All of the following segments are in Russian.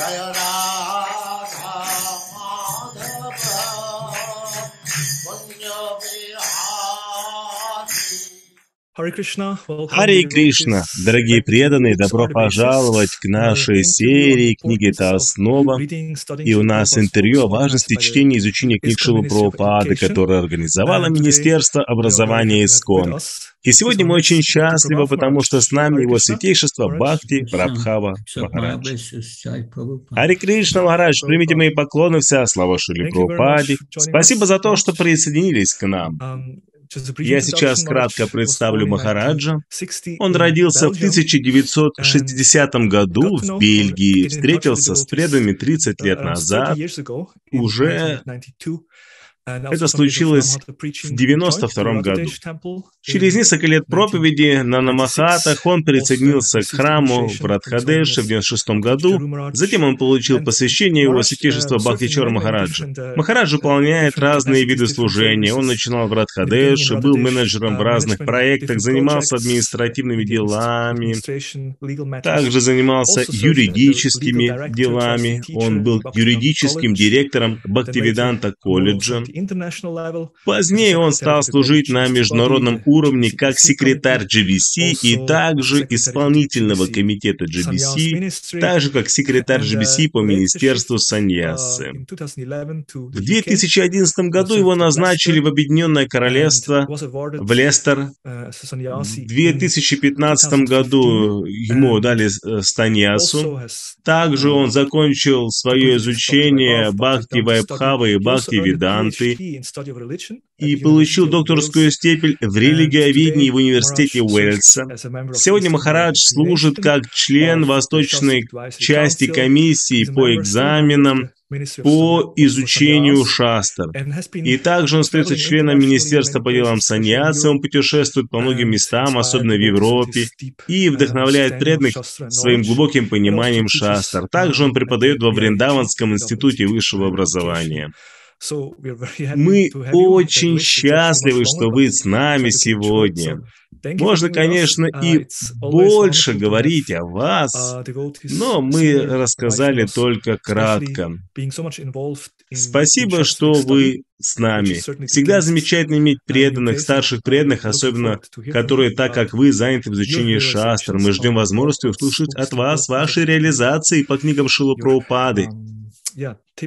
Jai Харе Кришна, дорогие преданные, добро пожаловать к нашей серии книги «Это основа». И у нас интервью о важности чтения и изучения книг Шилы Прабхупады, которое организовало Министерство образования ИСКОН. И сегодня мы очень счастливы, потому что с нами его святейшество Бхакти Прабхава Махарадж. Харе Кришна, Махарадж, примите мои поклоны, вся слава Шили Прабхупаде. Спасибо за то, что присоединились к нам. Я сейчас кратко представлю Махараджа. Он родился в 1960 году в Бельгии, встретился с преданными 30 лет назад. Уже это случилось в 92 году. Через несколько лет проповеди на Намахатах он присоединился к храму в Радхадеше в 96 году. Затем он получил посвящение его святейшества Бхактичора Махараджа. Махарадж выполняет разные виды служения. Он начинал в Радхадеше, был менеджером в разных проектах, занимался административными делами, также занимался юридическими делами. Он был юридическим директором Бхактивиданта колледжа. Позднее он стал служить на международном уровне как секретарь GBC и также исполнительного комитета GBC, так же как секретарь GBC по министерству Саньясы. В 2011 году его назначили в Объединенное Королевство, в Лестер. В 2015 году ему дали Станьясу. Также он закончил свое изучение Бхакти Вайбхавы и Бхакти Веданты и получил докторскую степень в религиоведении в университете Уэльса. Сегодня Махарадж служит как член восточной части комиссии по экзаменам по изучению шастр. И также он остается членом Министерства по делам саньяса, он путешествует по многим местам, особенно в Европе, и вдохновляет преданных своим глубоким пониманием шастр. Также он преподает во Вриндаванском институте высшего образования. Мы очень счастливы, что вы с нами сегодня. Можно, конечно, и больше говорить о вас, но мы рассказали только кратко. Спасибо, что вы с нами. Всегда замечательно иметь преданных, старших преданных, особенно которые, так как вы, заняты в изучении шастр. Мы ждем возможности услышать от вас ваши реализации по книгам Шила Прабхупады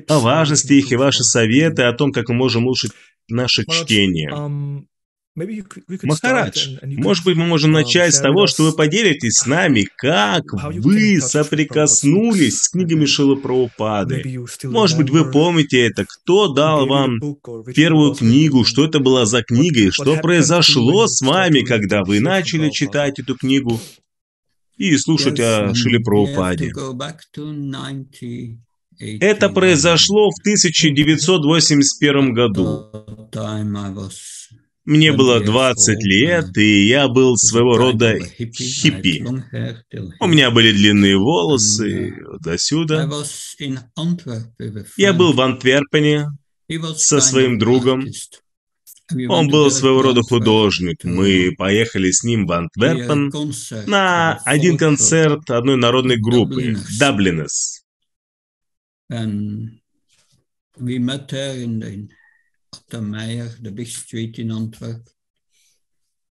о важности их и ваши советы о том, как мы можем улучшить наше чтение. Махарадж, может быть, мы можем начать с того, что вы поделитесь с нами, как вы соприкоснулись с книгами Шила Прабхупады. Может быть, вы помните это, кто дал вам первую книгу, что это была за книга, и что произошло с вами, когда вы начали читать эту книгу и слушать о Шиле Прабхупаде. Это произошло в 1981 году. Мне было 20 лет, и я был своего рода хиппи. У меня были длинные волосы, до сюда. Я был в Антверпене со своим другом. Он был своего рода художник. Мы поехали с ним в Антверпен на один концерт одной народной группы, Даблинес. En we met there in the Otto Meijer, the big street in Antwerp.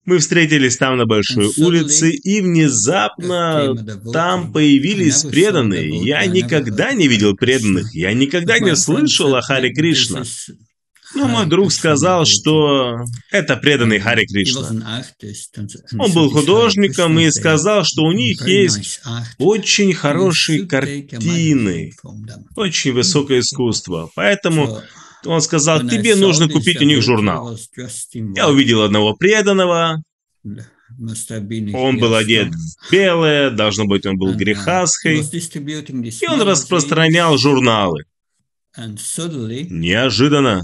Мы встретились там на Большой улице, и внезапно там появились преданные. Я никогда не видел преданных, я никогда не слышал о Харе Кришна. Но мой друг сказал, что это преданный Харе Кришна. Он был художником и сказал, что у них есть очень хорошие картины, очень высокое искусство. Поэтому он сказал, тебе нужно купить у них журнал. Я увидел одного преданного, он был одет в белое, должно быть, он был грехасхой, и он распространял журналы. Неожиданно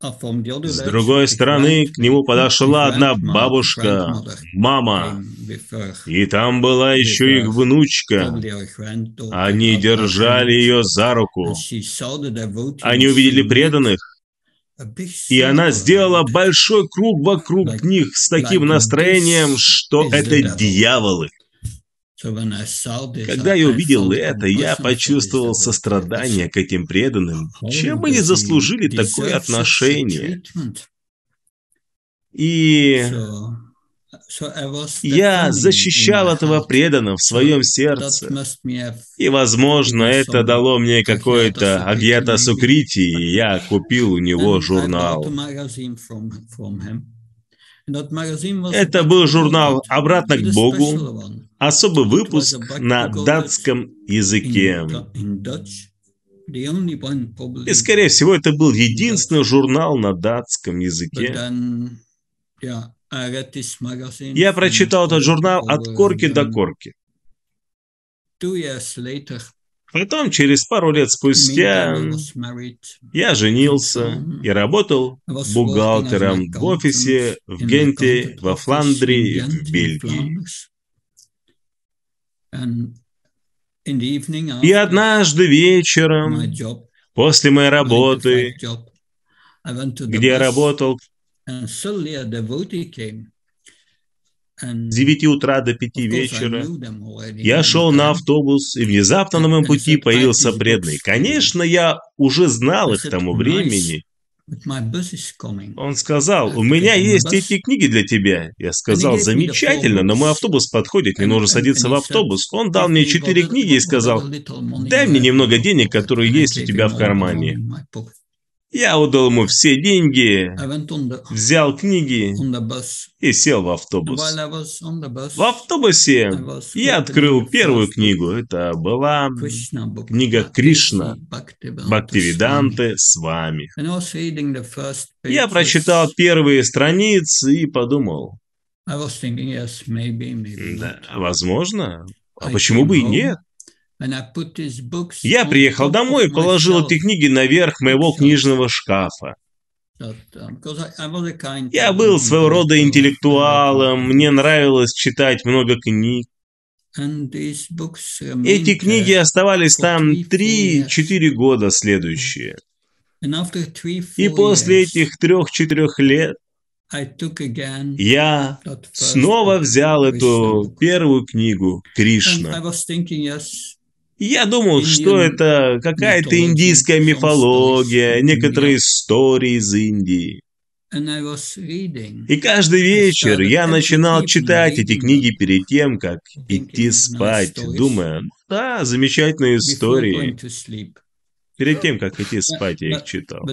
с другой стороны, к нему подошла одна бабушка, мама, и там была еще их внучка. Они держали ее за руку. Они увидели преданных, И она сделала большой круг вокруг них с таким настроением, что это дьяволы. Когда я увидел это, я почувствовал сострадание к этим преданным. Чем они заслужили такое отношение? И я защищал этого преданного в своем сердце. И, возможно, это дало мне какое-то агьята сукрити, и я купил у него журнал. Это был журнал «Обратно к Богу», особый выпуск на датском языке. И, скорее всего, это был единственный журнал на датском языке. Я прочитал этот журнал от корки до корки. Потом, через пару лет спустя, я женился и работал бухгалтером в офисе в Генте, во Фландрии, в Бельгии. И однажды вечером, после моей работы, где я работал с 9 утра до 5 вечера я шел на автобус, и внезапно на моем пути появился преданный. Конечно, я уже знал их к тому времени. Он сказал, у меня есть эти книги для тебя. Я сказал, замечательно, но мой автобус подходит, мне нужно садиться в автобус. Он дал мне четыре книги и сказал, дай мне немного денег, которые есть у тебя в кармане. Я отдал ему все деньги, взял книги и сел в автобус. В автобусе я открыл первую книгу. Это была книга Кришна, Бхактивиданты с вами. Я прочитал первые страницы и подумал, да, возможно, а почему бы и нет? Я приехал домой и положил эти книги наверх моего книжного шкафа. Я был своего рода интеллектуалом, мне нравилось читать много книг. Эти книги оставались там 3-4 года следующие. И после этих трех-четырех лет я снова взял эту первую книгу Кришна. Я думал, что это какая-то индийская мифология, некоторые истории из Индии. И каждый вечер я начинал читать эти книги перед тем, как идти спать, думая, да, замечательные истории. Перед тем, как идти спать, я их читал.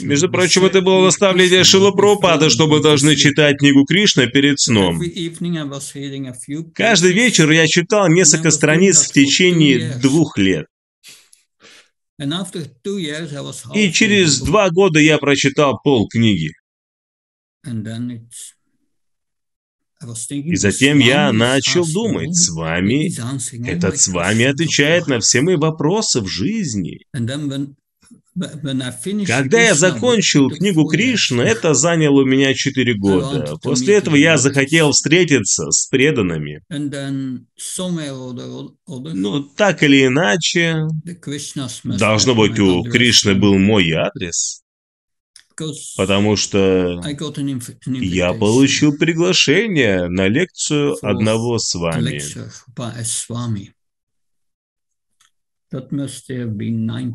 Между прочим, это было наставление Шила Прабхупада, что мы должны читать книгу Кришна перед сном. Каждый вечер я читал несколько страниц в течение двух лет. И через два года я прочитал пол книги. И затем я начал думать, с вами, этот с вами отвечает на все мои вопросы в жизни. Когда я закончил книгу Кришны, это заняло у меня 4 года. После этого я захотел встретиться с преданными. Ну, так или иначе, должно быть, у Кришны был мой адрес. Потому что я получил приглашение на лекцию одного с вами.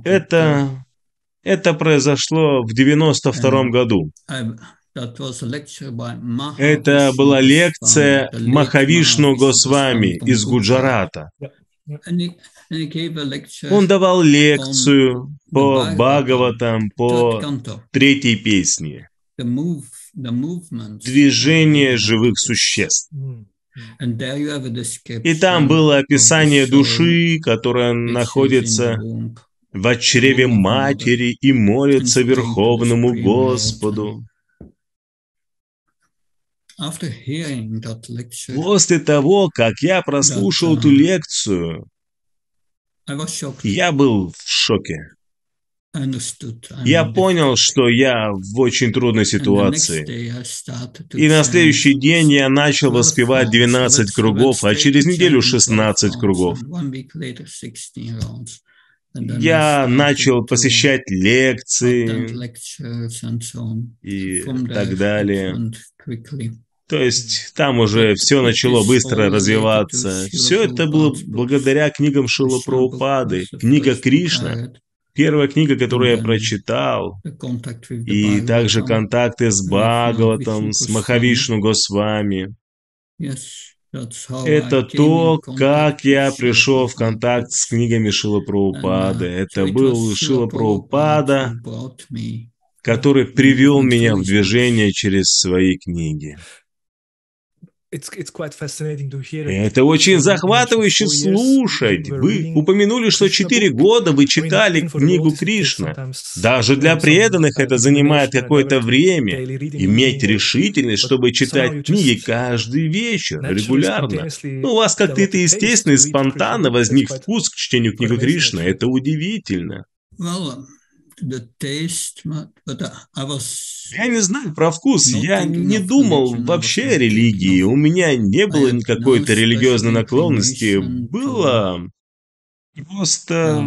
Это это произошло в 92 году. Это была лекция Махавишну Госвами из Гуджарата. Он давал лекцию по Бхагаватам, по третьей песне. Движение живых существ. И там было описание души, которая находится в чреве матери и молится Верховному Господу. После того, как я прослушал эту лекцию, я был в шоке. Я понял, что я в очень трудной ситуации. И на следующий день я начал воспевать 12 кругов, а через неделю 16 кругов. Я начал посещать лекции и так далее. То есть там уже все начало быстро развиваться. Все это было благодаря книгам Шила Прабхупады. Книга Кришна, первая книга, которую я прочитал, и также контакты с Бхагаватом, с Махавишну Госвами. Это то, как я пришел в контакт с книгами Шила Прабхупады. Это был Шила Прабхупада, который привел меня в движение через свои книги. Это очень захватывающе слушать. Вы упомянули, что четыре года вы читали книгу Кришна. Даже для преданных это занимает какое-то время. Иметь решительность, чтобы читать книги каждый вечер, регулярно. Ну, у вас как-то это естественно и спонтанно возник вкус к чтению книги Кришны. Это удивительно. Я не знаю про вкус, я не думал вообще о религии, у меня не было какой-то религиозной наклонности, было просто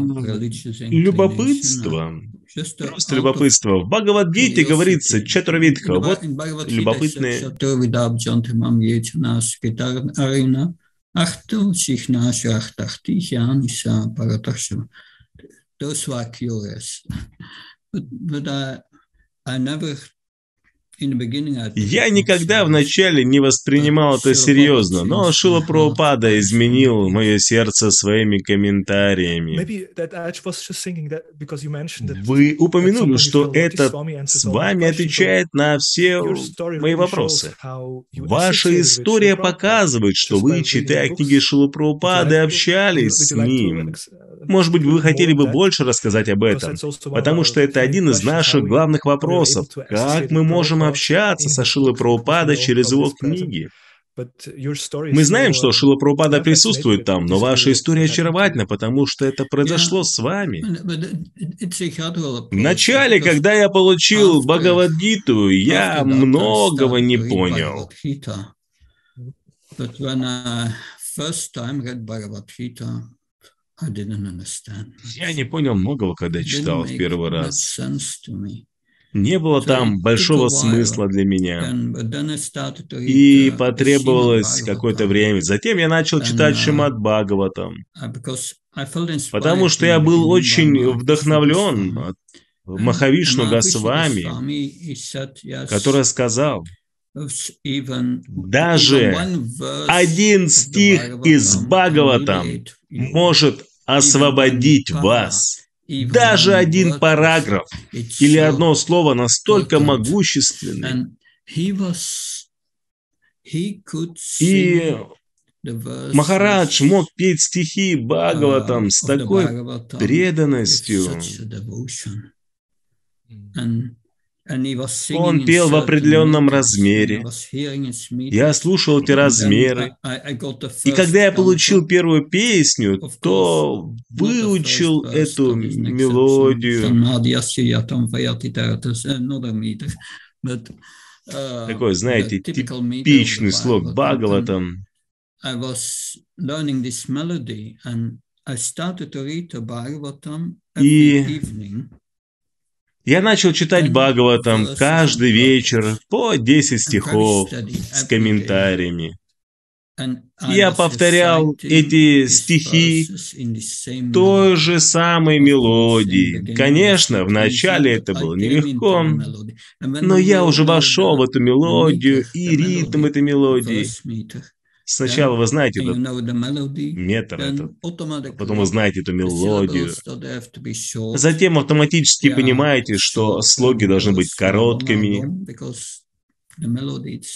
любопытство. Просто любопытство. В Бхагавадгите говорится Чатуравидха, вот любопытные. Those who are curious. But, but I, I never Я никогда вначале не воспринимал это серьезно, но Шила Прабхупада изменил мое сердце своими комментариями. Вы упомянули, что этот с вами отвечает на все мои вопросы. Ваша история показывает, что вы, читая книги Шила Прабхупады, общались с ним. Может быть, вы хотели бы больше рассказать об этом, потому что это один из наших главных вопросов. Как мы можем общаться со Шилой Прабхупадой через его книги. Мы знаем, что Шила Прабхупада присутствует там, но ваша история очаровательна, потому что это произошло с вами. Вначале, когда я получил Бхагавадгиту, я многого не понял. Я не понял многого, когда читал в первый раз. Не было там большого смысла для меня. И потребовалось какое-то время. Затем я начал читать Шимат Бхагаватам. Потому что я был очень вдохновлен Махавишну Госвами, который сказал, даже один стих из Бхагаватам может освободить вас. Даже один параграф или одно слово настолько могущественное. И Махарадж мог петь стихи Бхагаватам с такой преданностью. Он пел в определенном размере. Я слушал эти размеры. И когда я получил первую песню, то выучил эту мелодию. Такой, знаете, типичный слог Бхагаватам. И я начал читать Бхагаватам каждый вечер по 10 стихов с комментариями. Я повторял эти стихи той же самой мелодии. Конечно, вначале это было нелегко, но я уже вошел в эту мелодию и ритм этой мелодии. Сначала вы знаете этот метр, этот, потом вы знаете эту мелодию. Затем автоматически понимаете, что слоги должны быть короткими,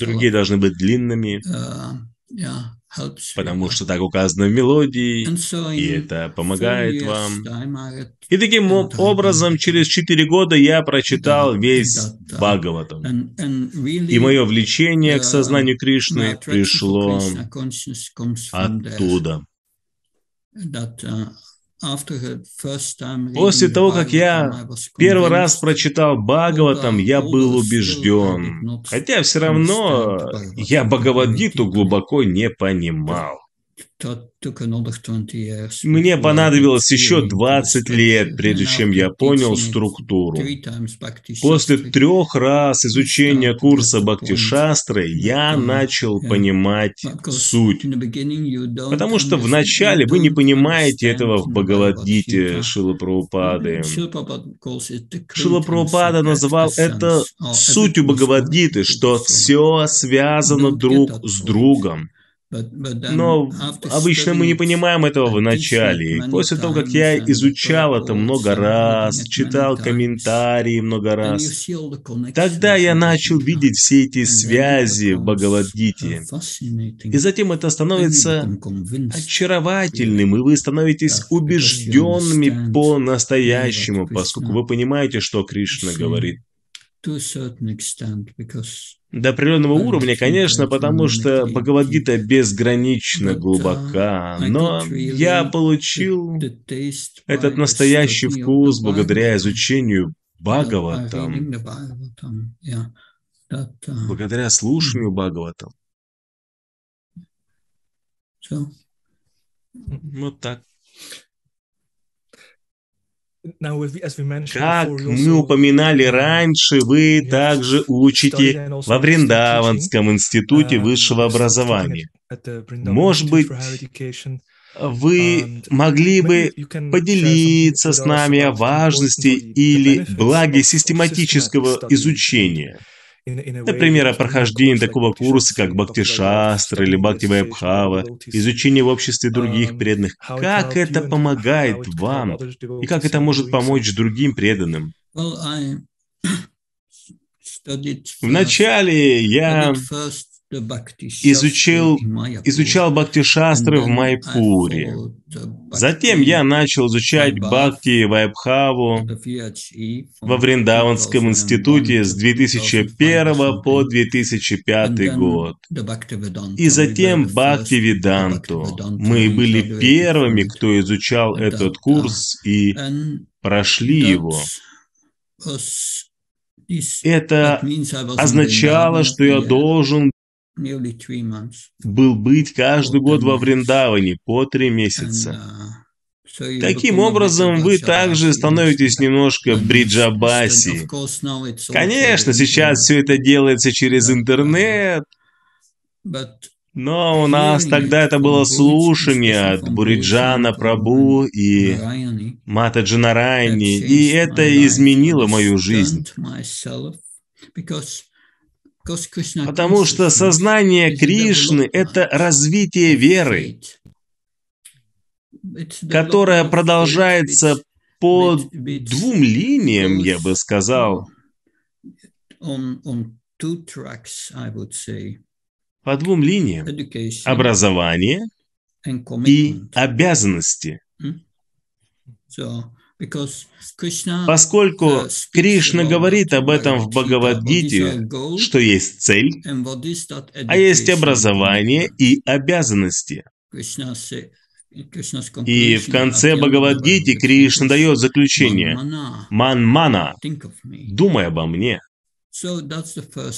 другие должны быть длинными, потому что так указано в мелодии, и это помогает вам. И таким образом, через четыре года я прочитал весь Бхагаватам. И мое влечение к сознанию Кришны пришло оттуда. После того, как я первый раз прочитал Бхагаватам, я был убежден. Хотя все равно я Бхагавадгиту глубоко не понимал. Мне понадобилось еще 20 лет, прежде чем я понял структуру. После трех раз изучения курса Бхакти Шастры я начал понимать суть. Потому что вначале вы не понимаете этого в Бхагавадгите Шила Прабхупады. Шила Прабхупада называл это сутью Бхагавадгиты, что все связано друг с другом. Но обычно мы не понимаем этого в начале. И после того, как я изучал это много раз, читал комментарии много раз, тогда я начал видеть все эти связи в Бхагавадгите. И затем это становится очаровательным, и вы становитесь убежденными по-настоящему, поскольку вы понимаете, что Кришна говорит. До определенного уровня, конечно, потому что Бхагавадгита безгранично глубока, но я получил этот настоящий вкус благодаря изучению Бхагаватам, благодаря слушанию Бхагаватам. Вот так. Как мы упоминали раньше, вы также учите во Вриндаванском институте высшего образования. Может быть, вы могли бы поделиться с нами о важности или благе систематического изучения? Например, о прохождении такого курса, как Бхактишастра или Бхакти Вайбхава, изучение в обществе других um, преданных. Как это помогает вам? И как это может помочь другим преданным? Вначале я изучил, изучал Бхакти-шастры в Майпуре. Затем я начал изучать Бхакти Вайбхаву во Вриндаванском институте с 2001 по 2005 год. И затем Бхакти Веданту. Мы были первыми, кто изучал этот курс и прошли его. Это означало, что я должен был быть каждый год во Вриндаване по три месяца. Uh, Таким образом, вы также становитесь немножко бриджабаси. Конечно, сейчас все это делается через интернет, но у нас тогда это было слушание от Буриджана Прабу и Мата Джанарайни, и это изменило мою жизнь. Потому что сознание Кришны – это развитие веры, которая продолжается по двум линиям, я бы сказал. По двум линиям. Образование и обязанности. Поскольку Кришна говорит об этом в Бхагавадгите, что есть цель, а есть образование и обязанности. И в конце Бхагавадгите Кришна дает заключение «Манмана» – «Думай обо мне».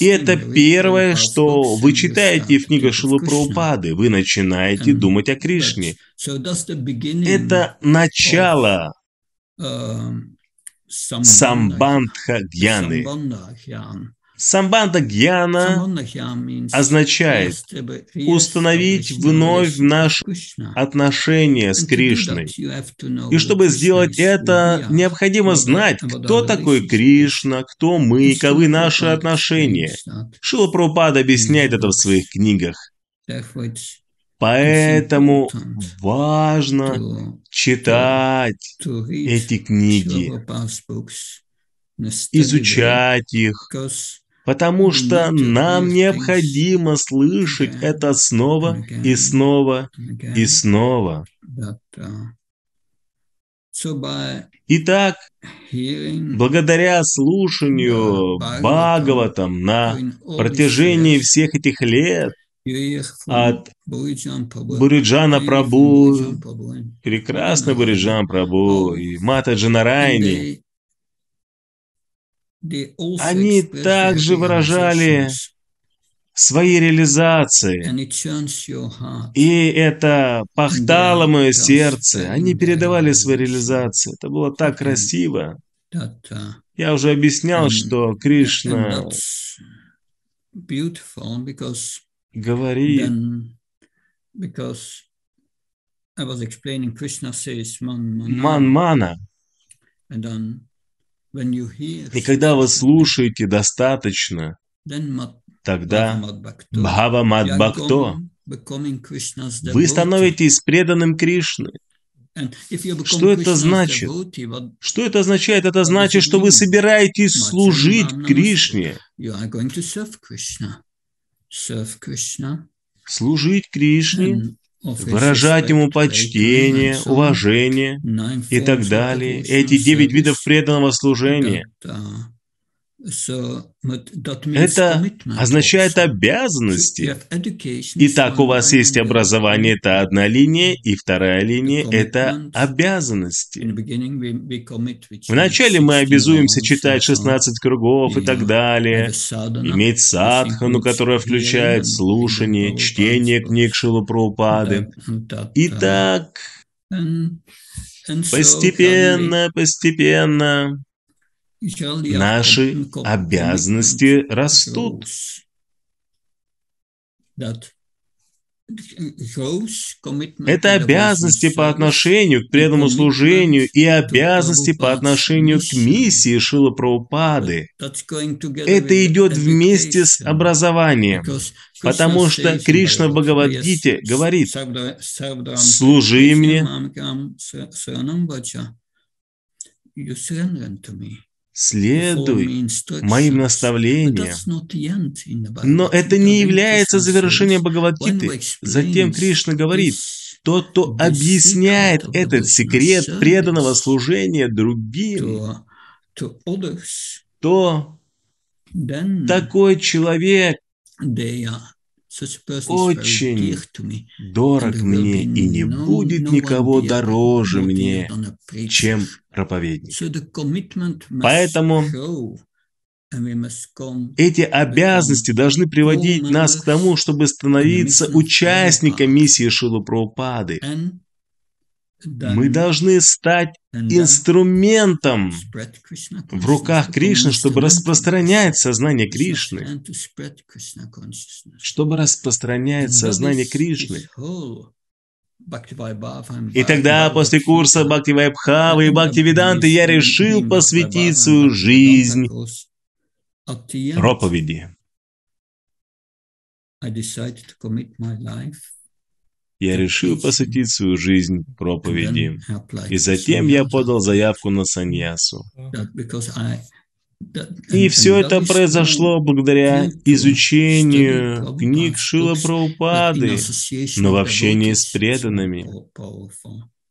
И это первое, что вы читаете в книге Шилы Прабхупады. Вы начинаете думать о Кришне. Это начало Самбандха Гьяны. Самбанда Гьяна означает установить вновь наши отношения с Кришной. И чтобы сделать это, необходимо знать, кто такой Кришна, кто мы, каковы наши отношения. Шила Прабхупада объясняет это в своих книгах. Поэтому важно читать эти книги, изучать их, потому что нам необходимо слышать это снова и снова и снова. Итак, благодаря слушанию Бхагаватам на протяжении всех этих лет, от Буриджана Прабу, прекрасный Буриджан Прабу. И Мата Джанарайни, они также выражали своей реализации. И это пахтало мое сердце. Они передавали свои реализации. Это было так красиво. Я уже объяснял, что Кришна beautiful because I was explaining, Krishna says man mana, ман-мана. and then when you hear, И когда вы слушаете достаточно, тогда Бхава are Бхакто, вы становитесь преданным Кришны. Что это значит? Что это означает? Это значит, что вы собираетесь служить Кришне. you are going to serve Krishna. Служить Кришне, выражать Ему почтение, уважение и так далее. Эти девять видов преданного служения. Это означает обязанности. Итак, у вас есть образование, это одна линия, и вторая линия – это обязанности. Вначале мы 16 обязуемся читать and so on. 16 кругов и И так далее, иметь садхану, которая включает слушание, чтение книг uh, and- and so постепенно, постепенно наши обязанности растут. Это обязанности по отношению к преданному служению и обязанности по отношению к миссии Шилы Прабхупады. Это идет вместе с образованием. Потому что Кришна в Бхагавадгите говорит, «Сарвда- сарвдам «Служи мне, Следуй моим наставлениям. Но это не является завершением Бхагавадгиты. Затем Кришна говорит, тот, кто объясняет этот секрет преданного служения другим, то такой человек очень дорог мне, и не no- будет no никого дороже мне, чем проповедник. Поэтому Эти обязанности должны приводить нас к тому, чтобы становиться участником миссии Шилы Прабхупады. Мы должны стать инструментом в руках Кришны, чтобы распространять сознание Кришны, чтобы распространять сознание Кришны. И тогда, после курса Бхакти Вайбхавы и Бхакти Веданты, я решил посвятить свою жизнь проповеди. Я решил посвятить свою жизнь проповеди. И затем я подал заявку на саньясу. И все это произошло благодаря изучению книг Шила association но в общении с преданными.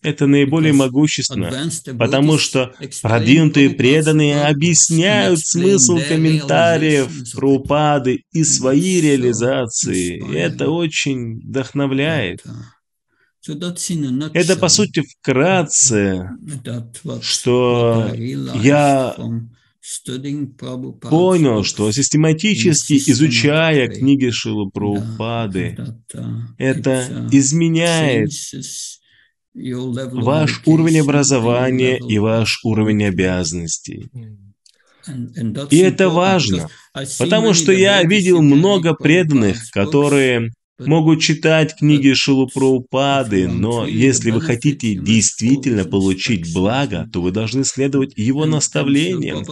Это наиболее могущественно, потому что продвинутые преданные объясняют смысл комментариев. Прабхупады и свои реализации. И это очень вдохновляет. Это, по сути, вкратце, что я понял, что систематически изучая книги Шилы Прабхупады, uh, это uh, изменяет changes your level of ваш уровень образования и ваш уровень обязанностей. И это важно, Потому что я видел много преданных, которые могут читать книги Шилу Прабхупады, if you want но если вы хотите действительно получить благо, то вы должны следовать его наставлениям.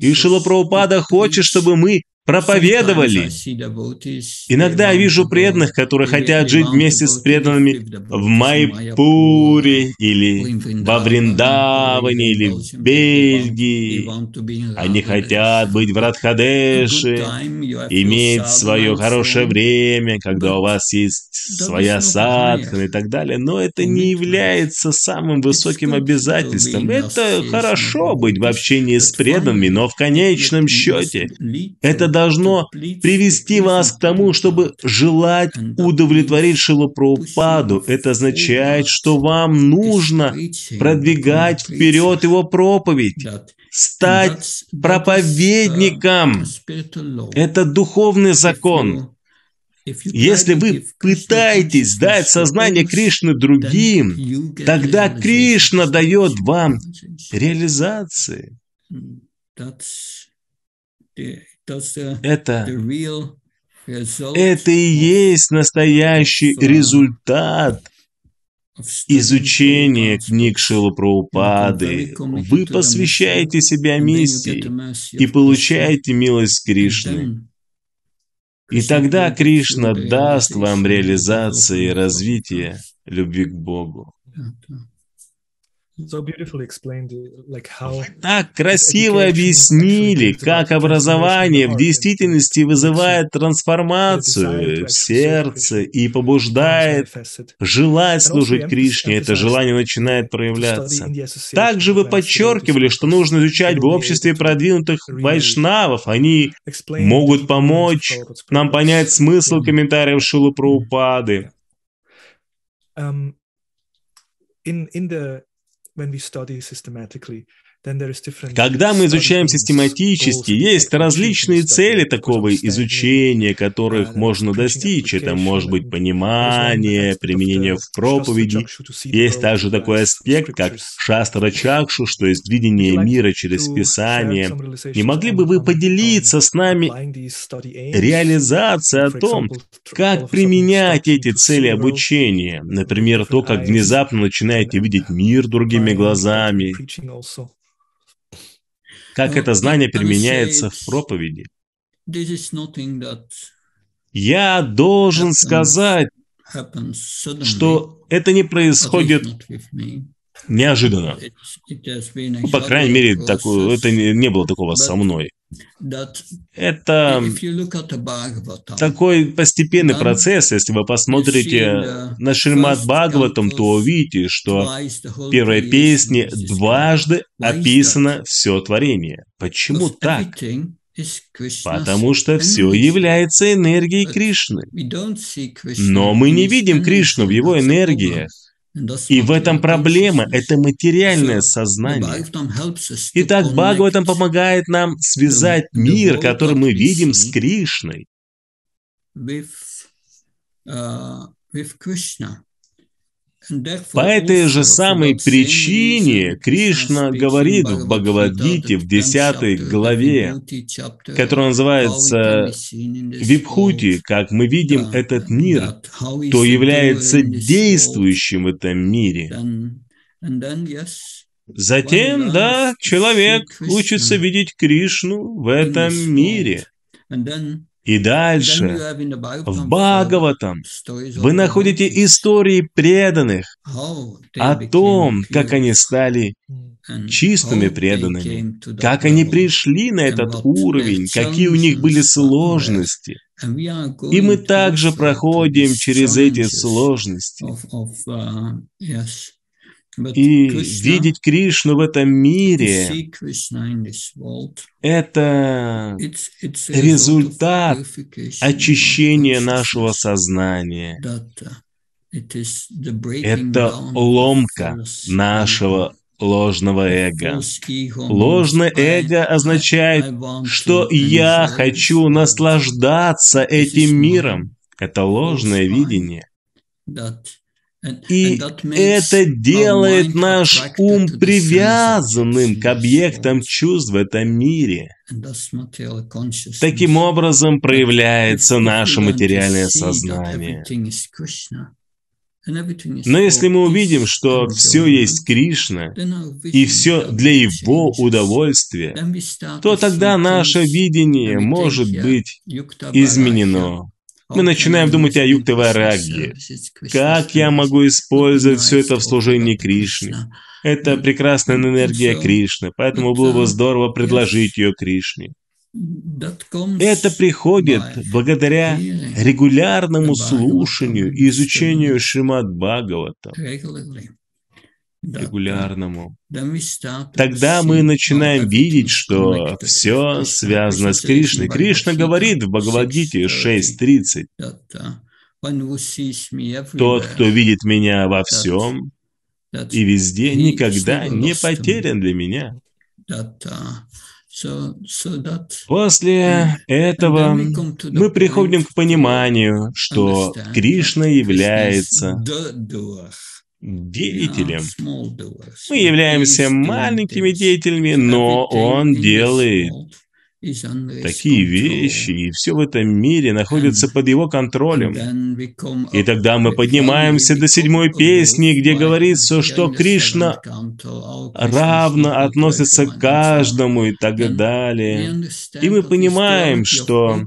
И Прабхупада хочет, чтобы мы проповедовали. Иногда я вижу преданных, которые хотят жить вместе с преданными в Майпуре или во Вриндаване или в Бельгии. Они хотят быть в Радхадеше, иметь свое хорошее время, когда у вас есть своя садхана и так далее, но это не является самым высоким обязательством. Это хорошо быть в общении с преданными, но в конечном счете это должно привести вас к тому, чтобы желать удовлетворить Прабхупаду. Это означает, что вам нужно продвигать вперед его проповедь, стать проповедником. Это духовный закон. Если вы пытаетесь дать сознание Кришны другим, тогда Кришна дает вам реализации. Это, это и есть настоящий результат изучения книг Шилы Праупады. Вы посвящаете себя миссии и получаете милость Кришны. И тогда Кришна даст вам реализации и развитие любви к Богу. Так красиво объяснили, как образование в действительности вызывает трансформацию в сердце и побуждает желать служить Кришне. Это желание начинает проявляться. Также вы подчеркивали, что нужно изучать в обществе продвинутых вайшнавов. Они могут помочь нам понять смысл комментариев Шилы Праупады. Um, in, in the when we study systematically когда мы изучаем систематически, есть различные цели такого изучения, которых можно достичь. Это может быть понимание, применение в проповеди. Есть также такой аспект, как шастра чакшу, что есть видение мира через Писание. Не могли бы вы поделиться с нами реализацией о том, как применять эти цели обучения? Например, то, как внезапно начинаете видеть мир другими глазами, как это знание применяется в проповеди. Я должен сказать, что это не происходит неожиданно. По крайней мере, такое, это не, не было такого со мной. Это такой постепенный процесс. Если вы посмотрите на Шримад Бхагаватам, то увидите, что в первой песне дважды описано все творение. Почему так? Потому что все является энергией Кришны. Но мы не видим Кришну в его энергиях. И в этом проблема, это материальное сознание. Итак, Бхагаватам помогает нам связать мир, который мы видим с Кришной. По этой же самой причине Кришна говорит в Бхагавадгите в 10 главе, которая называется Випхути, как мы видим этот мир, то является действующим в этом мире. Затем, да, человек учится видеть Кришну в этом мире. И дальше, в Бхагаватам, вы находите истории преданных о том, как они стали чистыми преданными, как они пришли на этот уровень, какие у них были сложности. И мы также проходим через эти сложности. И видеть Кришну в этом мире – это результат очищения нашего сознания. Это ломка нашего ложного эго. Ложное эго означает, что я хочу наслаждаться этим миром. Это ложное видение. И это делает наш ум привязанным к объектам чувств в этом мире. Таким образом проявляется наше материальное сознание. Но если мы увидим, что все есть Кришна, и все для Его удовольствия, то тогда наше видение может быть изменено мы начинаем думать о Юктавараге. Как я могу использовать все это в служении Кришне? Это прекрасная энергия Кришны, поэтому было бы здорово предложить ее Кришне. Это приходит благодаря регулярному слушанию и изучению Шримад Бхагавата регулярному, тогда мы начинаем видеть, что все связано с Кришной. Кришна говорит в Бхагавадгите 6.30, «Тот, кто видит меня во всем и везде, никогда не потерян для меня». После этого мы приходим к пониманию, что Кришна является деятелем. Мы являемся маленькими деятелями, но Он делает такие вещи, и все в этом мире находится под его контролем. И тогда мы поднимаемся до седьмой песни, где говорится, что Кришна равно относится к каждому и так далее. И мы понимаем, что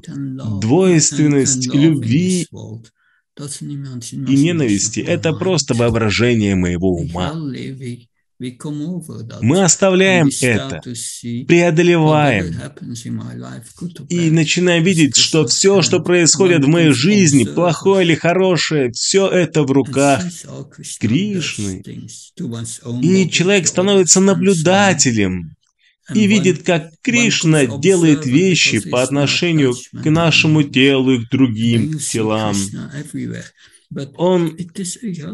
двойственность любви и ненависти – это просто воображение моего ума. Мы оставляем это, преодолеваем. И начинаем видеть, что все, что происходит в моей жизни, плохое или хорошее, все это в руках Кришны. И человек становится наблюдателем и видит, как Кришна делает вещи по отношению к нашему телу и к другим телам. Он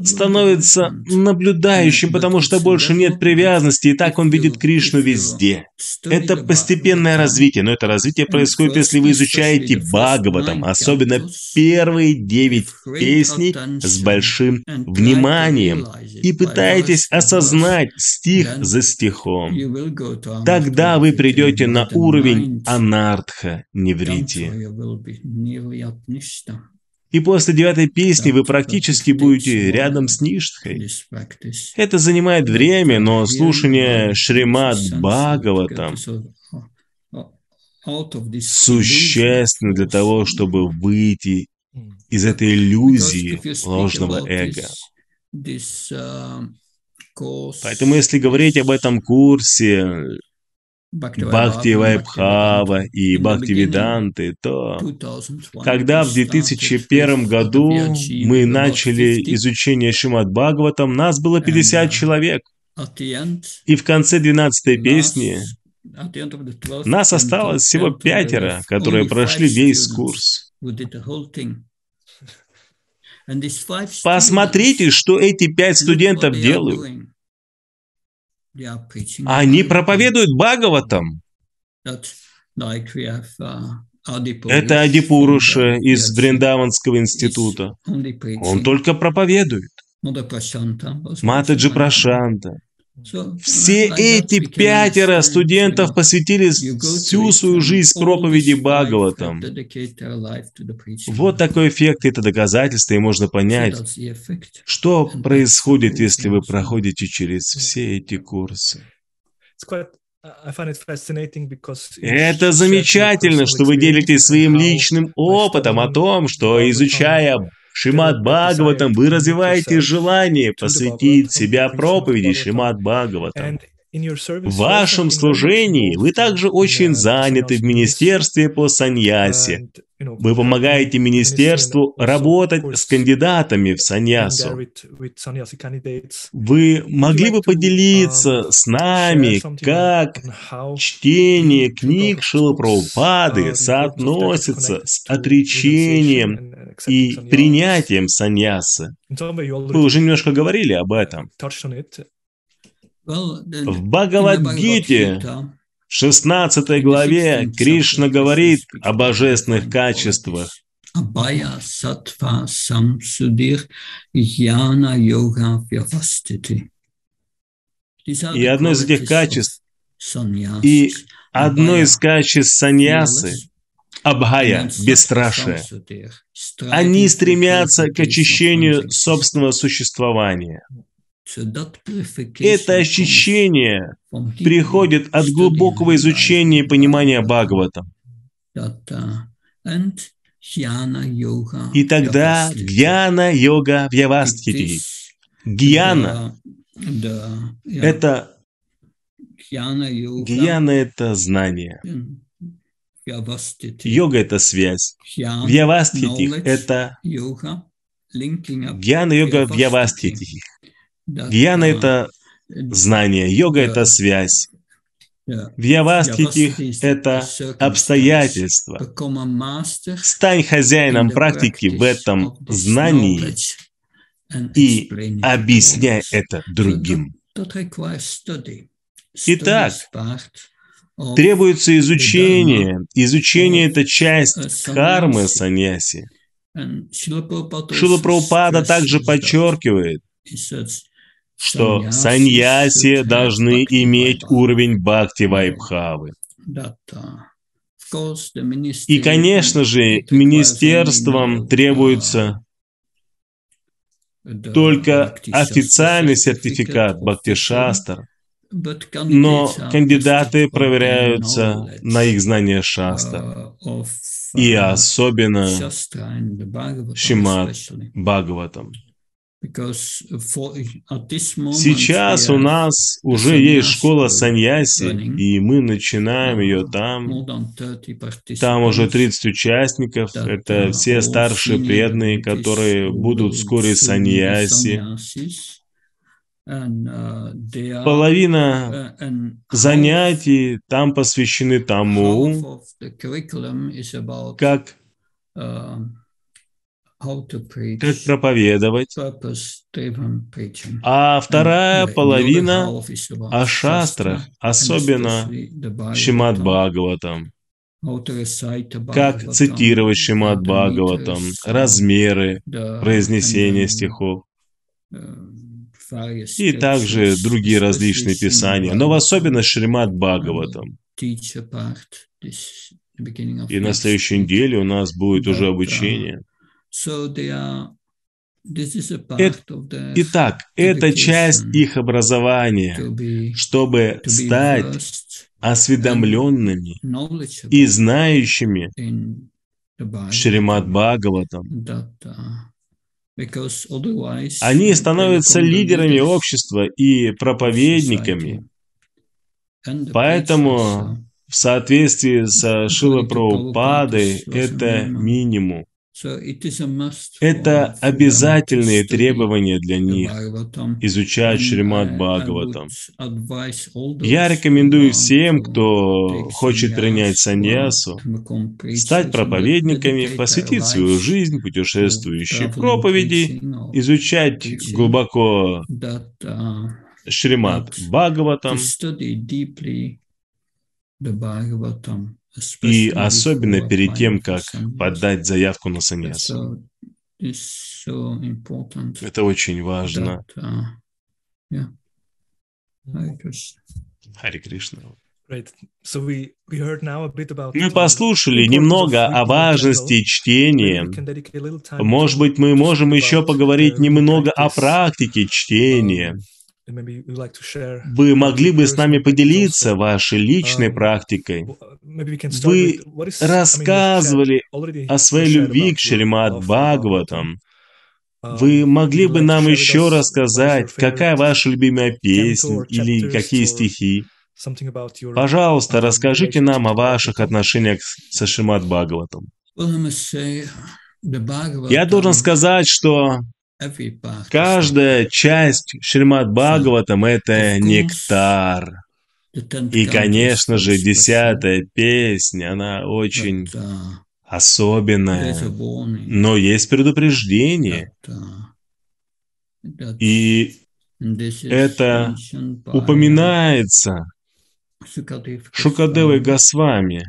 становится наблюдающим, потому что больше нет привязанности, и так он видит Кришну везде. Это постепенное развитие, но это развитие происходит, если вы изучаете Бхагаватам, особенно первые девять песней с большим вниманием, и пытаетесь осознать стих за стихом. Тогда вы придете на уровень анартха неврити. И после девятой песни вы практически будете рядом с Ништхой. Это занимает время, но слушание Шримад Бхагаватам существенно для того, чтобы выйти из этой иллюзии ложного эго. Поэтому если говорить об этом курсе, Бхакти Вайбхава и Бхакти Веданты, то когда в 2001 году мы начали изучение Шимат Бхагаватам, нас было 50 человек. И в конце 12 песни нас осталось всего пятеро, которые прошли весь курс. Посмотрите, что эти пять студентов делают. Они проповедуют Бхагаватам. Это Адипуруша из Вриндаванского института. Он только проповедует. Матаджи Прашанта. Все эти пятеро студентов посвятили всю свою жизнь проповеди Бхагаватам. Вот такой эффект, это доказательство, и можно понять, что происходит, если вы проходите через все эти курсы. Это замечательно, что вы делитесь своим личным опытом о том, что изучая Шимат Бхагаватам, вы развиваете желание посвятить себя проповеди Шимат Бхагаватам. В вашем служении вы также очень заняты в Министерстве по саньясе. Вы помогаете Министерству работать с кандидатами в саньясу. Вы могли бы поделиться с нами, как чтение книг Шилапрабхупады соотносится с отречением и принятием саньяса? Вы уже немножко говорили об этом. В Бхагавадгите, в 16 главе, Кришна говорит о божественных качествах. Абая сатва самсудир яна йога И одно из этих качеств, и одно из качеств саньясы, Абхая, бесстрашие. Они стремятся к очищению собственного существования. Это ощущение приходит от глубокого изучения и понимания Бхагавата. И тогда гьяна йога вьявастхити. Гьяна – это Гьяна – это знание. Йога – это связь. Вьявастхити – это Гьяна йога вьявастхити. Гьяна – это знание, йога – это связь. Вьявастхитих – это обстоятельства. Стань хозяином практики в этом знании и объясняй это другим. Итак, Требуется изучение. Изучение – это часть кармы саньяси. Шила Прабхупада также подчеркивает, что саньяси должны иметь уровень бхакти вайбхавы. И, конечно же, министерствам требуется только официальный сертификат. Бхактишастр, но кандидаты проверяются на их знание шастр, и особенно Шимат Бхагаватам. Сейчас у нас уже есть школа саньяси, и мы начинаем ее там. Там уже 30 участников. Это все старшие преданные, которые будут вскоре саньяси. Половина занятий там посвящены тому, как как проповедовать, а вторая половина о шастрах, особенно Шимат Бхагаватам. Как цитировать Шимат Бхагаватам, размеры произнесения стихов и также другие различные писания, но в особенность Шримат Бхагаватам. И на следующей неделе у нас будет уже обучение. Итак, это часть их образования, чтобы стать осведомленными и знающими Шримад Бхагаватам. Они становятся лидерами общества и проповедниками. Поэтому в соответствии со Шила Прабхупадой это минимум. Это обязательные требования для них изучать Шримад Бхагаватам. Я рекомендую всем, кто хочет принять саньясу, стать проповедниками, посвятить свою жизнь путешествующей проповеди, изучать глубоко Шримад Бхагаватам, и особенно перед тем, как подать заявку на саньясу. Это очень важно. Хари Кришна. Мы послушали немного о важности чтения. Может быть, мы можем еще поговорить немного о практике чтения. Вы могли бы с нами поделиться вашей личной практикой. Вы рассказывали о своей любви к Шримад Бхагаватам. Вы могли бы нам еще рассказать, какая ваша любимая песня или какие стихи? Пожалуйста, расскажите нам о ваших отношениях со Шримад Бхагаватом. Я должен сказать, что Каждая часть Шримад Бхагаватам – это нектар. И, конечно же, десятая песня, она очень особенная. Но есть предупреждение. И это упоминается Шукадевой Госвами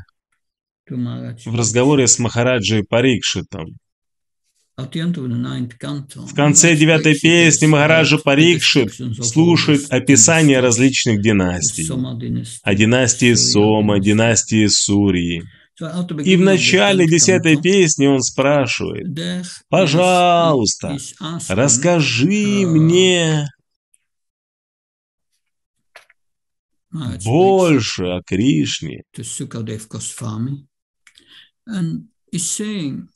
в разговоре с Махараджей Парикшитом. В конце девятой песни Махараджа Парикшит слушает описание различных династий. О династии Сома, династии Сурии. И в начале десятой песни он спрашивает, «Пожалуйста, расскажи мне больше о Кришне».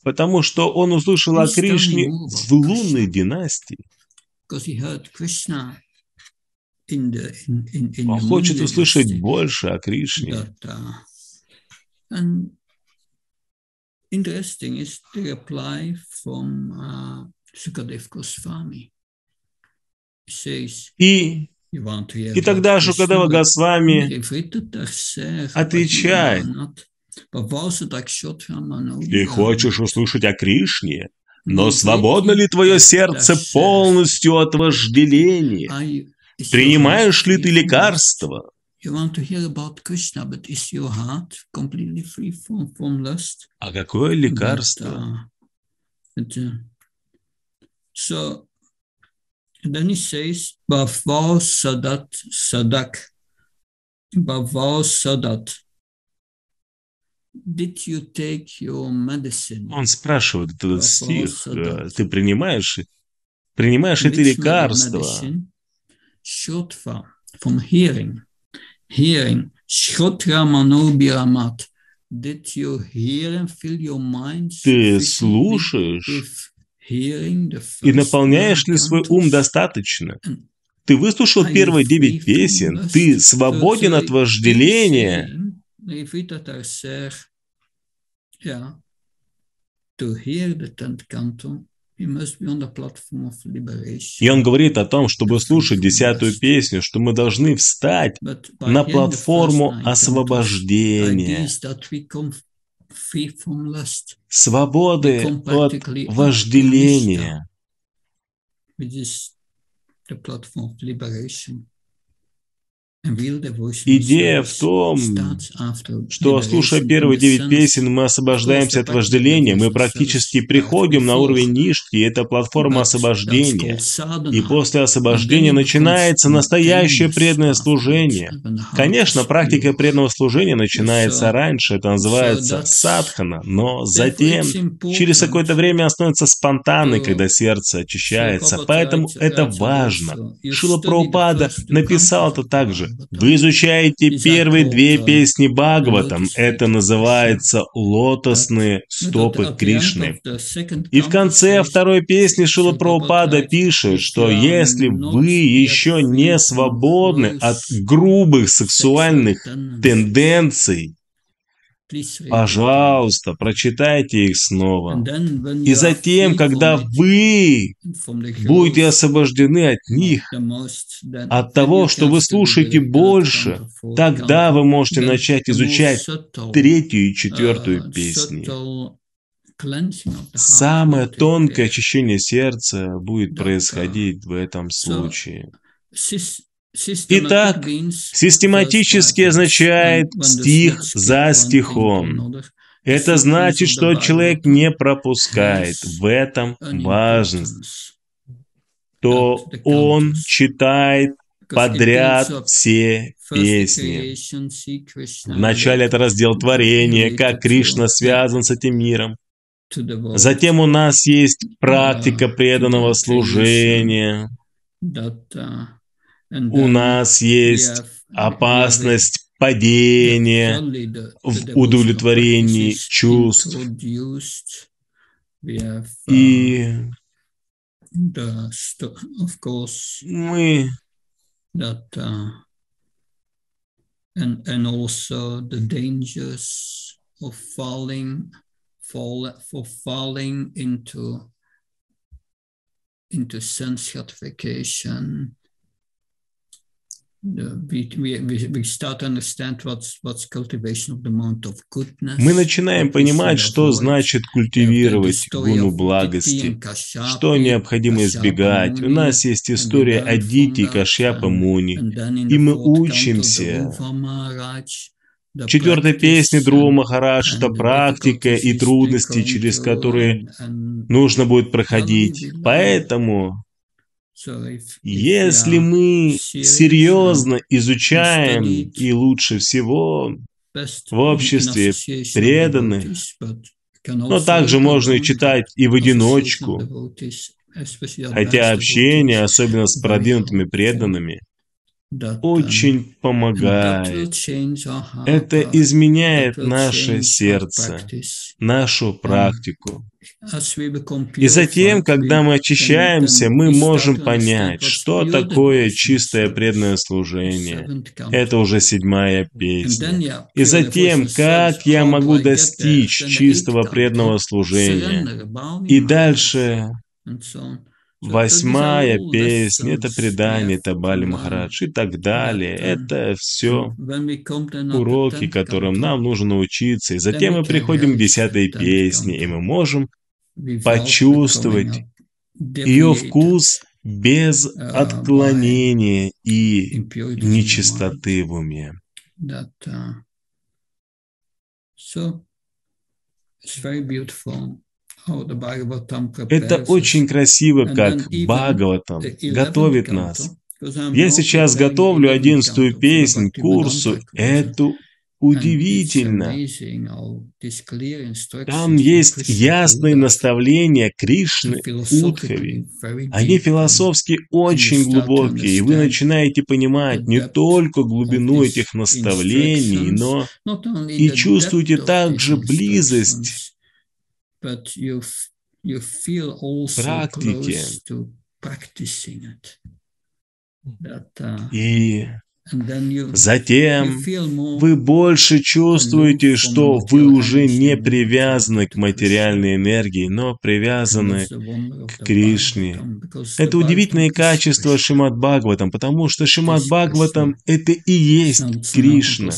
Потому что он услышал о Кришне в лунной династии. Он хочет услышать больше о Кришне. Interesting is the reply from uh, Sukadev Goswami. И, и тогда Шукадева Госвами отвечает, ты хочешь услышать о Кришне, но свободно ли твое сердце полностью от вожделения? Принимаешь ли ты лекарства? А какое лекарство? uh, uh, so then he says, Bhava Sadat Sadak. Bhava Sadat. Did you take your medicine? Он спрашивает этот стих, э, ты принимаешь, принимаешь ли ты лекарство? Shotva, from hearing. Hearing. Manobiramat. Did you hear and fill your mind Ты слушаешь и наполняешь ли свой ум достаточно? Ты выслушал первые девять песен, ты свободен от saying, Revita Tarser, yeah, to hear the tenth canto, he must be on the platform of liberation. И он говорит о том, чтобы слушать десятую песню, что мы должны встать на платформу освобождения, we свободы от вожделения. which is the platform of liberation. And real devotional Идея в том, что, слушая первые девять песен, мы освобождаемся от вожделения, мы практически приходим на уровень нишки, и это платформа освобождения. И после освобождения начинается настоящее преданное служение. Конечно, практика преданного служения начинается раньше, это называется садхана, но затем, через какое-то время становится спонтанной, когда сердце очищается. Поэтому это важно. Шила Прабхупада написал это также. Вы изучаете первые две песни Бхагаватам. Это называется «Лотосные стопы Кришны». И в конце второй песни Шила Прабхупада пишет, что если вы еще не свободны от грубых сексуальных тенденций, пожалуйста, прочитайте их снова. И затем, когда вы будете освобождены от них, от того, что вы слушаете больше, тогда вы можете начать изучать третью и четвертую песни. Самое тонкое очищение сердца будет происходить в этом случае. Итак, систематически означает стих за стихом. Это значит, что человек не пропускает. В этом важность, то он читает подряд все песни. Вначале это раздел творения, как Кришна связан с этим миром. Затем у нас есть практика преданного служения. У нас есть опасность падения в удовлетворении чувств. И мы uh, and and also the dangers of falling fall for falling into into sense gratification Мы начинаем понимать, что значит культивировать гуну благости, что необходимо избегать. У нас есть история о Дити Кашьяпа Муни, и мы учимся. В четвертой песне Друва Махарадж это практика и трудности, через которые нужно будет проходить. Поэтому если мы серьезно изучаем и лучше всего в обществе преданы, но также можно и читать и в одиночку, хотя общение, особенно с продвинутыми преданными, очень помогает. Это изменяет наше сердце, нашу практику. И затем, когда мы очищаемся, мы можем понять, что такое чистое преданное служение. Это уже седьмая песня. И затем, как я могу достичь чистого преданного служения. И дальше Восьмая песня – это предание Табали Махарадж и так далее. Это все уроки, которым нам нужно научиться. И затем мы приходим к десятой песне, и мы можем почувствовать ее вкус без uh, отклонения и нечистоты в уме. Uh, so it's very beautiful Это очень красиво, как Бхагаватам the 11th готовит нас. Я сейчас готовлю 11th одиннадцатую песнь к курсу. Это удивительно. Там есть ясные наставления Кришны Удхави. Они философски очень глубокие, и вы начинаете понимать не только глубину этих наставлений, но и чувствуете также близость but you you feel also Praktikė. close to practicing it. That, uh, į затем вы больше чувствуете, что вы уже не привязаны к материальной энергии, но привязаны к Кришне. Это удивительное качество. Шримад Бхагаватам, потому что Шримад Is Бхагаватам это и есть Кришна.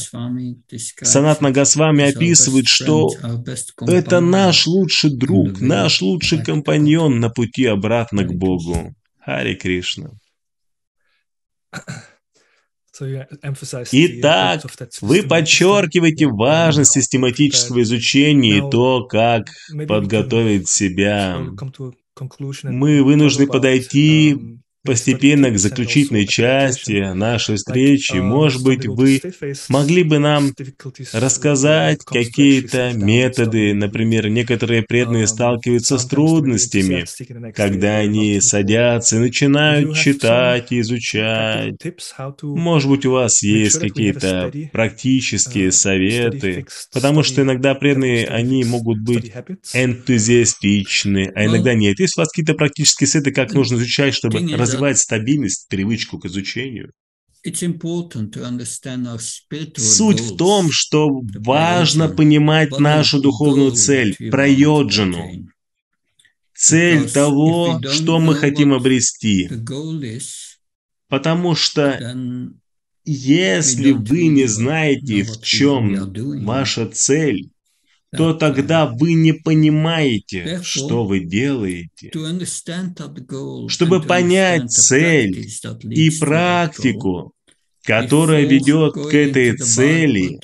Санатна Госвами описывает, что это наш лучший друг, наш лучший компаньон на пути обратно к. Богу. Хари Кришна. So you emphasize the Итак, вы подчеркиваете важность систематического изучения и то, как подготовить себя. Мы вынуждены подойти um, постепенно к заключительной части нашей встречи. um, Может быть, вы могли бы нам when рассказать какие-то методы. Например, некоторые преданные Um, сталкиваются с трудностями, когда они садятся и начинают читать и изучать. Может быть, у вас есть какие-то практические steady советы, потому что иногда преданные, они могут быть энтузиастичны, а иногда Well, нет. Есть у вас какие-то практические советы, как нужно изучать, чтобы thing развивать стабильность, привычку к изучению? Суть в том, что важно понимать нашу духовную цель, attain. цель того, что мы хотим обрести. Потому что если вы не знаете, в чем ваша цель, то uh, тогда вы не понимаете, что вы делаете. Чтобы понять цель и практику, которая ведет к этой цели,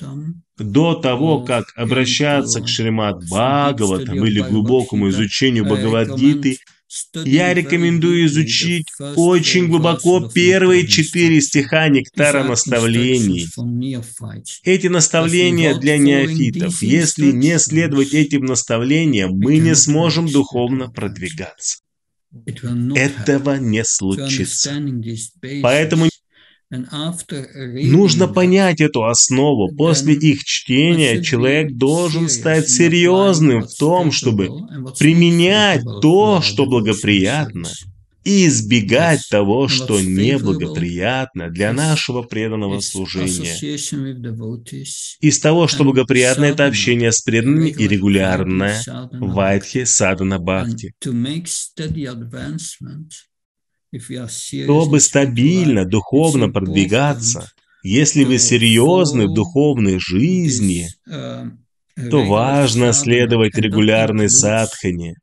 до того, как обращаться к Шримад Бхагаватам или глубокому изучению Бхагавадгиты, я рекомендую изучить очень глубоко первые четыре стиха Нектара наставлений. Эти наставления для неофитов. Если не следовать этим наставлениям, мы не сможем духовно продвигаться. Этого не случится. Поэтому нужно понять эту основу. После их чтения человек должен стать серьезным в том, чтобы применять то, что благоприятно, и избегать того, что неблагоприятно для нашего преданного служения. Из того, что благоприятно, это общение с преданными и регулярное bhakti. садана бхакти. Чтобы стабильно, духовно продвигаться, если вы серьезны в духовной жизни, uh, то важно следовать регулярной садхане.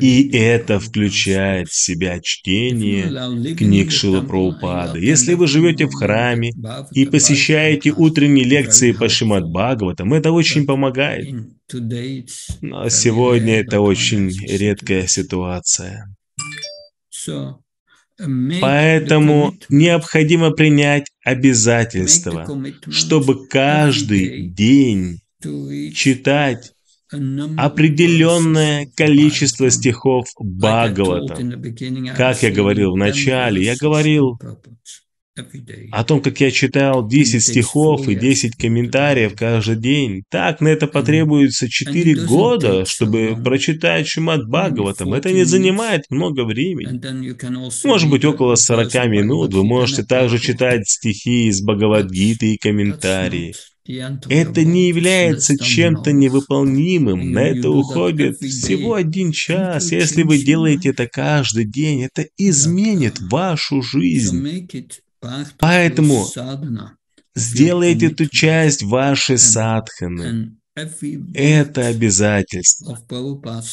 И это включает в себя чтение книг Шила Прабхупады. Если вы живете в храме и посещаете утренние лекции по helpful. Бхагаватам, это очень помогает. Но сегодня это очень редкая ситуация. Поэтому необходимо принять обязательство, чтобы каждый день читать определенное количество стихов Бхагавата. Как я говорил в saying 10 начале, я говорил о том, как я читал And 10 it takes стихов и years 10 to do комментариев каждый день. Так, на это потребуется and 4 it doesn't года, чтобы прочитать maybe Бхагаватам. Это 40 не занимает много времени. Может быть, около a 40 verse of минут вы можете также читать стихи из Бхагавадгиты и комментарии. Это не является чем-то невыполнимым. На это уходит всего один час. Если вы делаете это каждый день, это изменит uh, вашу жизнь. Поэтому сделайте эту часть вашей садханы. Это обязательство.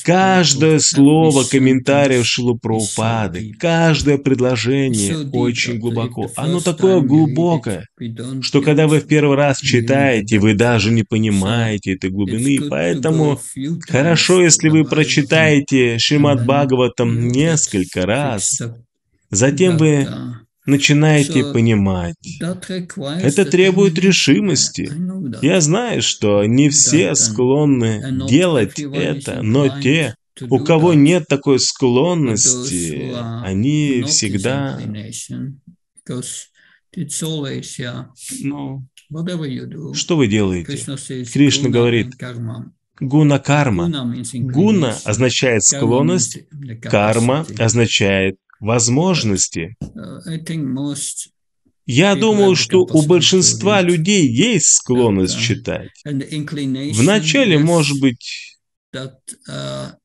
Каждое слово комментариев Шилу Прабхупады, каждое предложение очень глубоко. Оно такое глубокое, что когда вы в первый раз читаете, вы даже не понимаете этой глубины. Поэтому хорошо, если вы прочитаете Шримад Бхагаватам несколько раз, затем вы начинаете понимать. Это требует решимости. Я знаю, что не все склонны делать это, но те, у кого нет такой склонности, они всегда... Ну, что вы делаете? Кришна говорит, гуна карма. Гуна означает склонность, карма означает возможности. Я думаю, что у большинства людей есть склонность читать. Вначале, может быть,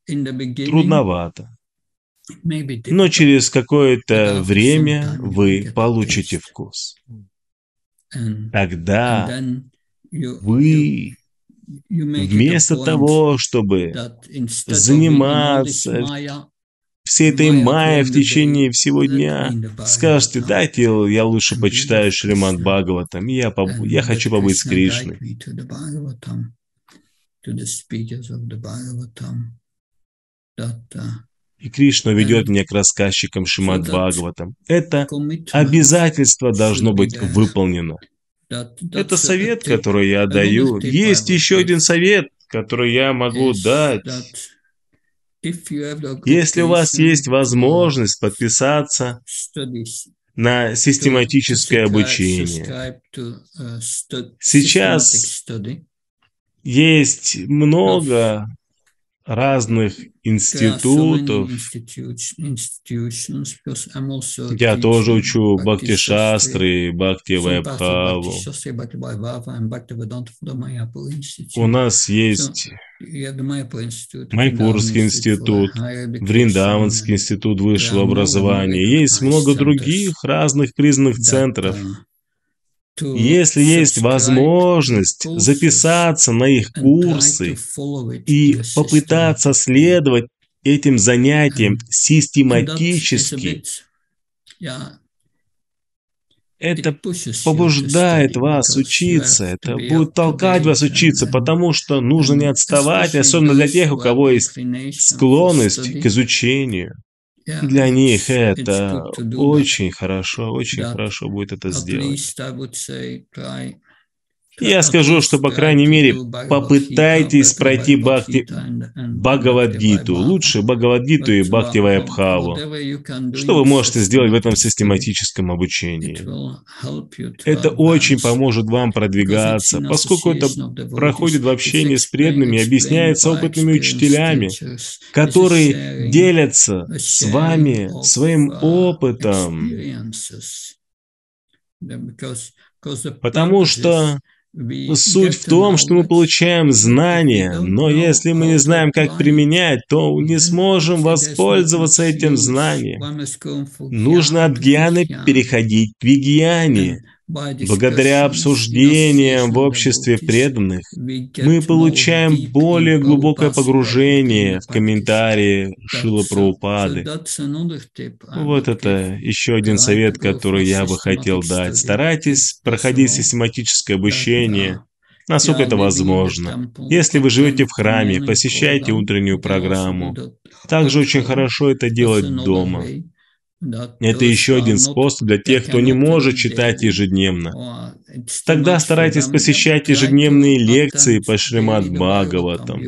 трудновато. Но через какое-то время вы получите вкус. Тогда вы вместо того, чтобы заниматься всей этой майя в течение всего дня. Скажете, дайте, я лучше почитаю Шримад Бхагаватам, я, поб... я хочу побыть с Кришной. И Кришна ведет меня к рассказчикам Шримад Бхагаватам. Это обязательство должно быть выполнено. Это совет, который я даю. Есть еще один совет, который я могу дать. Если у вас есть возможность подписаться на систематическое обучение, сейчас есть много разных институтов. Я тоже учу Бхакти Шастры, Бхакти Вайбхаву. У нас есть Майпурский институт, Вриндаванский институт высшего образования. Есть много других разных признанных центров. Если есть возможность записаться на их курсы и попытаться следовать этим занятиям систематически, это побуждает вас учиться, это будет толкать вас учиться, потому что нужно не отставать, особенно для тех, у кого есть склонность к изучению. Для них это очень хорошо, очень хорошо будет это сделать. Я скажу, что, по крайней мере, попытайтесь пройти Бхакти Бхагавадгиту. Лучше Бхагавадгиту и Бхакти Вайабхаву. Что вы можете сделать в этом систематическом обучении? Это очень поможет вам продвигаться, поскольку это проходит в общении с преданными, объясняется опытными учителями, которые делятся с вами своим опытом. Потому что Суть в том, что мы получаем знания, но если мы не знаем, как применять, то не сможем воспользоваться этим знанием. Нужно от гьяны переходить к вигьяне. Благодаря обсуждениям в обществе преданных мы получаем более глубокое погружение в комментарии Шила Праупады. Вот это еще один совет, который я бы хотел дать. Старайтесь проходить систематическое обучение, насколько это возможно. Если вы живете в храме, посещайте утреннюю программу. Также очень хорошо это делать дома. Это еще один способ для тех, кто не может читать ежедневно. Тогда старайтесь посещать ежедневные лекции по Шримад Бхагаватам.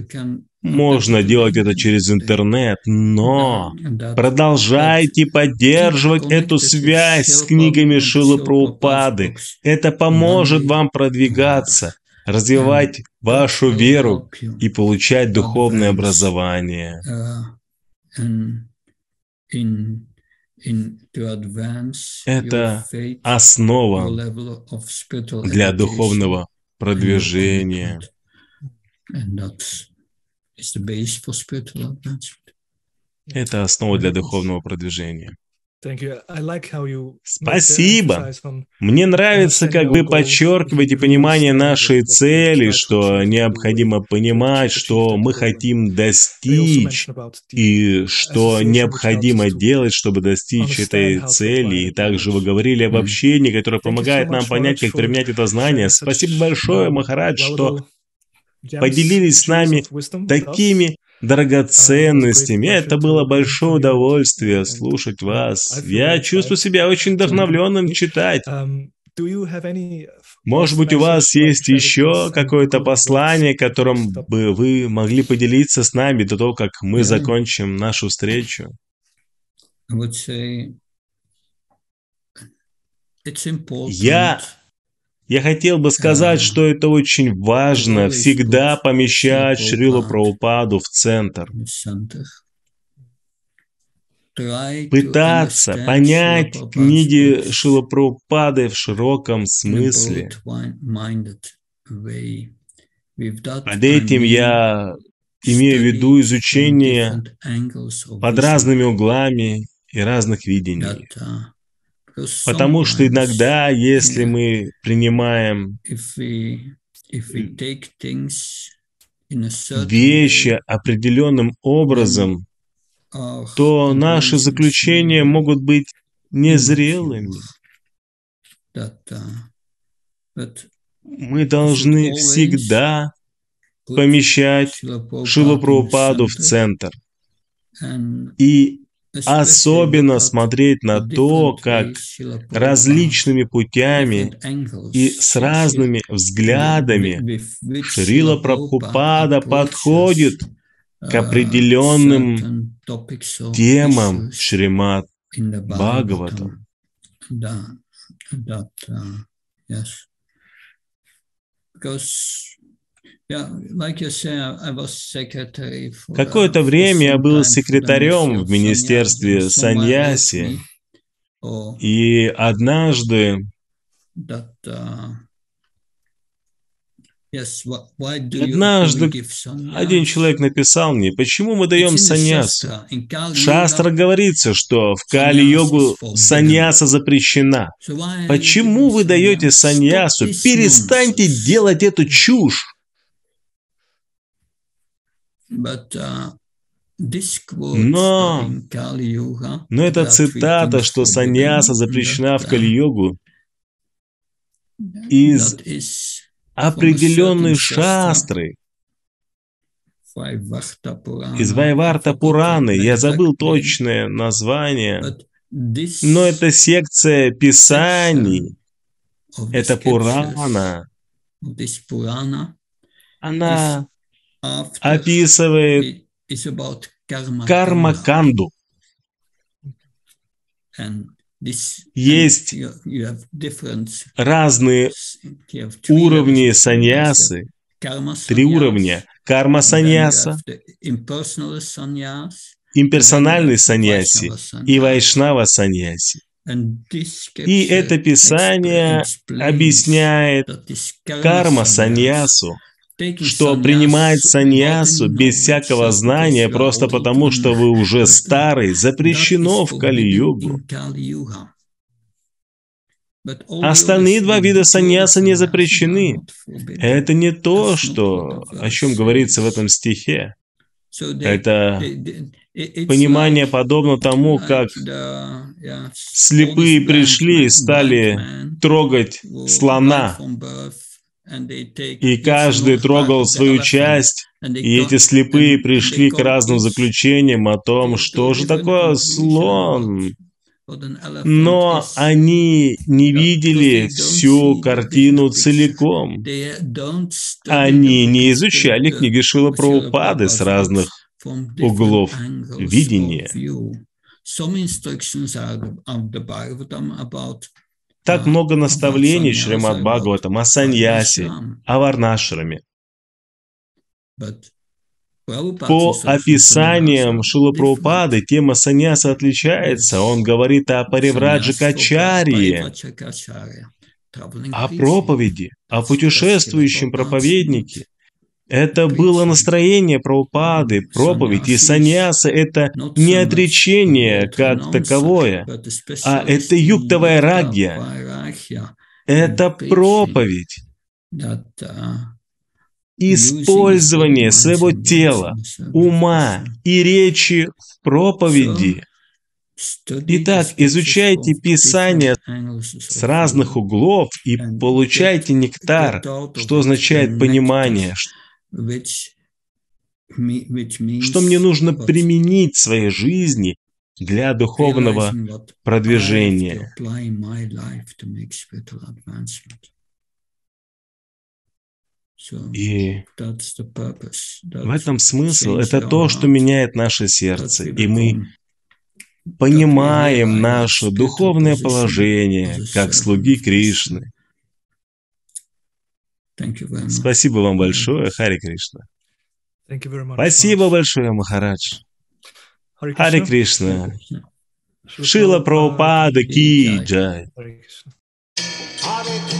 Можно делать это через интернет, но продолжайте поддерживать эту связь с книгами Шилы Праупады. Это поможет вам продвигаться, развивать вашу веру и получать духовное образование. Это основа для духовного продвижения. Это основа для духовного продвижения. Спасибо. Мне нравится, как вы подчеркиваете понимание нашей цели, что необходимо понимать, что мы хотим достичь, и что необходимо делать, чтобы достичь этой цели. И также вы говорили об общении, которое помогает нам понять, как применять это знание. Спасибо большое, Махарадж, что поделились с нами такими драгоценностями. Это было большое удовольствие слушать вас. Я чувствую себя очень вдохновленным читать. Может быть, у вас есть еще какое-то послание, которым бы вы могли поделиться с нами до того, как мы закончим нашу встречу? Я я хотел бы сказать, что это очень важно, всегда помещать Шрилу Прабхупаду в центр. Пытаться понять книги Шила Прабхупады в широком смысле. Под этим я имею в виду изучение под разными углами и разных видений. Потому что иногда, если мы принимаем вещи определенным образом, то наши заключения могут быть незрелыми. Мы должны всегда помещать Шилу в центр. И особенно смотреть на то, как различными путями и с разными взглядами Шрила Прабхупада подходит к определенным темам Шримат Бхагаватам. Because Какое-то время я был секретарем в Министерстве Саньяси, и однажды Однажды один человек написал мне, почему мы даем саньясу. В Шастра говорится, что в Кали-йогу саньяса запрещена. Почему вы даете саньясу? Перестаньте делать эту чушь. Uh, но, но эта цитата, что саньяса запрещена в Кали-йогу, из определенной шастры, из Вайварта Пураны, я забыл точное название, но это секция писаний, это Пурана, она описывает карма-канду. Есть разные уровни саньясы, три уровня. Карма-саньяса, имперсональный саньяси и вайшнава-саньяси. И это писание объясняет карма-саньясу, что принимать саньясу без всякого знания просто потому, что вы уже старый, запрещено в Кали-югу. Остальные два вида саньяса не запрещены. Это не то, что, о чем говорится в этом стихе. Это понимание подобно тому, как слепые пришли и стали трогать слона и каждый трогал свою часть, и эти слепые пришли к разным заключениям о том, что же такое слон. Но они не видели всю картину целиком. Они не изучали книги Шила Прабхупады с разных углов видения. Так много наставлений Шримад Бхагаватам о саньясе, о варнашраме. По описаниям Шила Прабхупады тема саньяса отличается. Он говорит о Паривраджакачарье, о проповеди, о путешествующем проповеднике. Это было настроение Прабхупады, проповедь и саньяса — это не отречение как таковое, а это юктовая рагья, это проповедь, использование своего тела, ума и речи в проповеди. Итак, изучайте Писание с разных углов и получайте нектар, что означает понимание, что мне нужно применить в своей жизни для духовного продвижения. И в этом смысл. Это то, что меняет наше сердце. И мы понимаем наше духовное положение как слуги Кришны. Спасибо вам большое, Хари Кришна. Спасибо большое, Махарадж. Хари Кришна. Шила Прабхупада Ки Джай. Hare Krishna,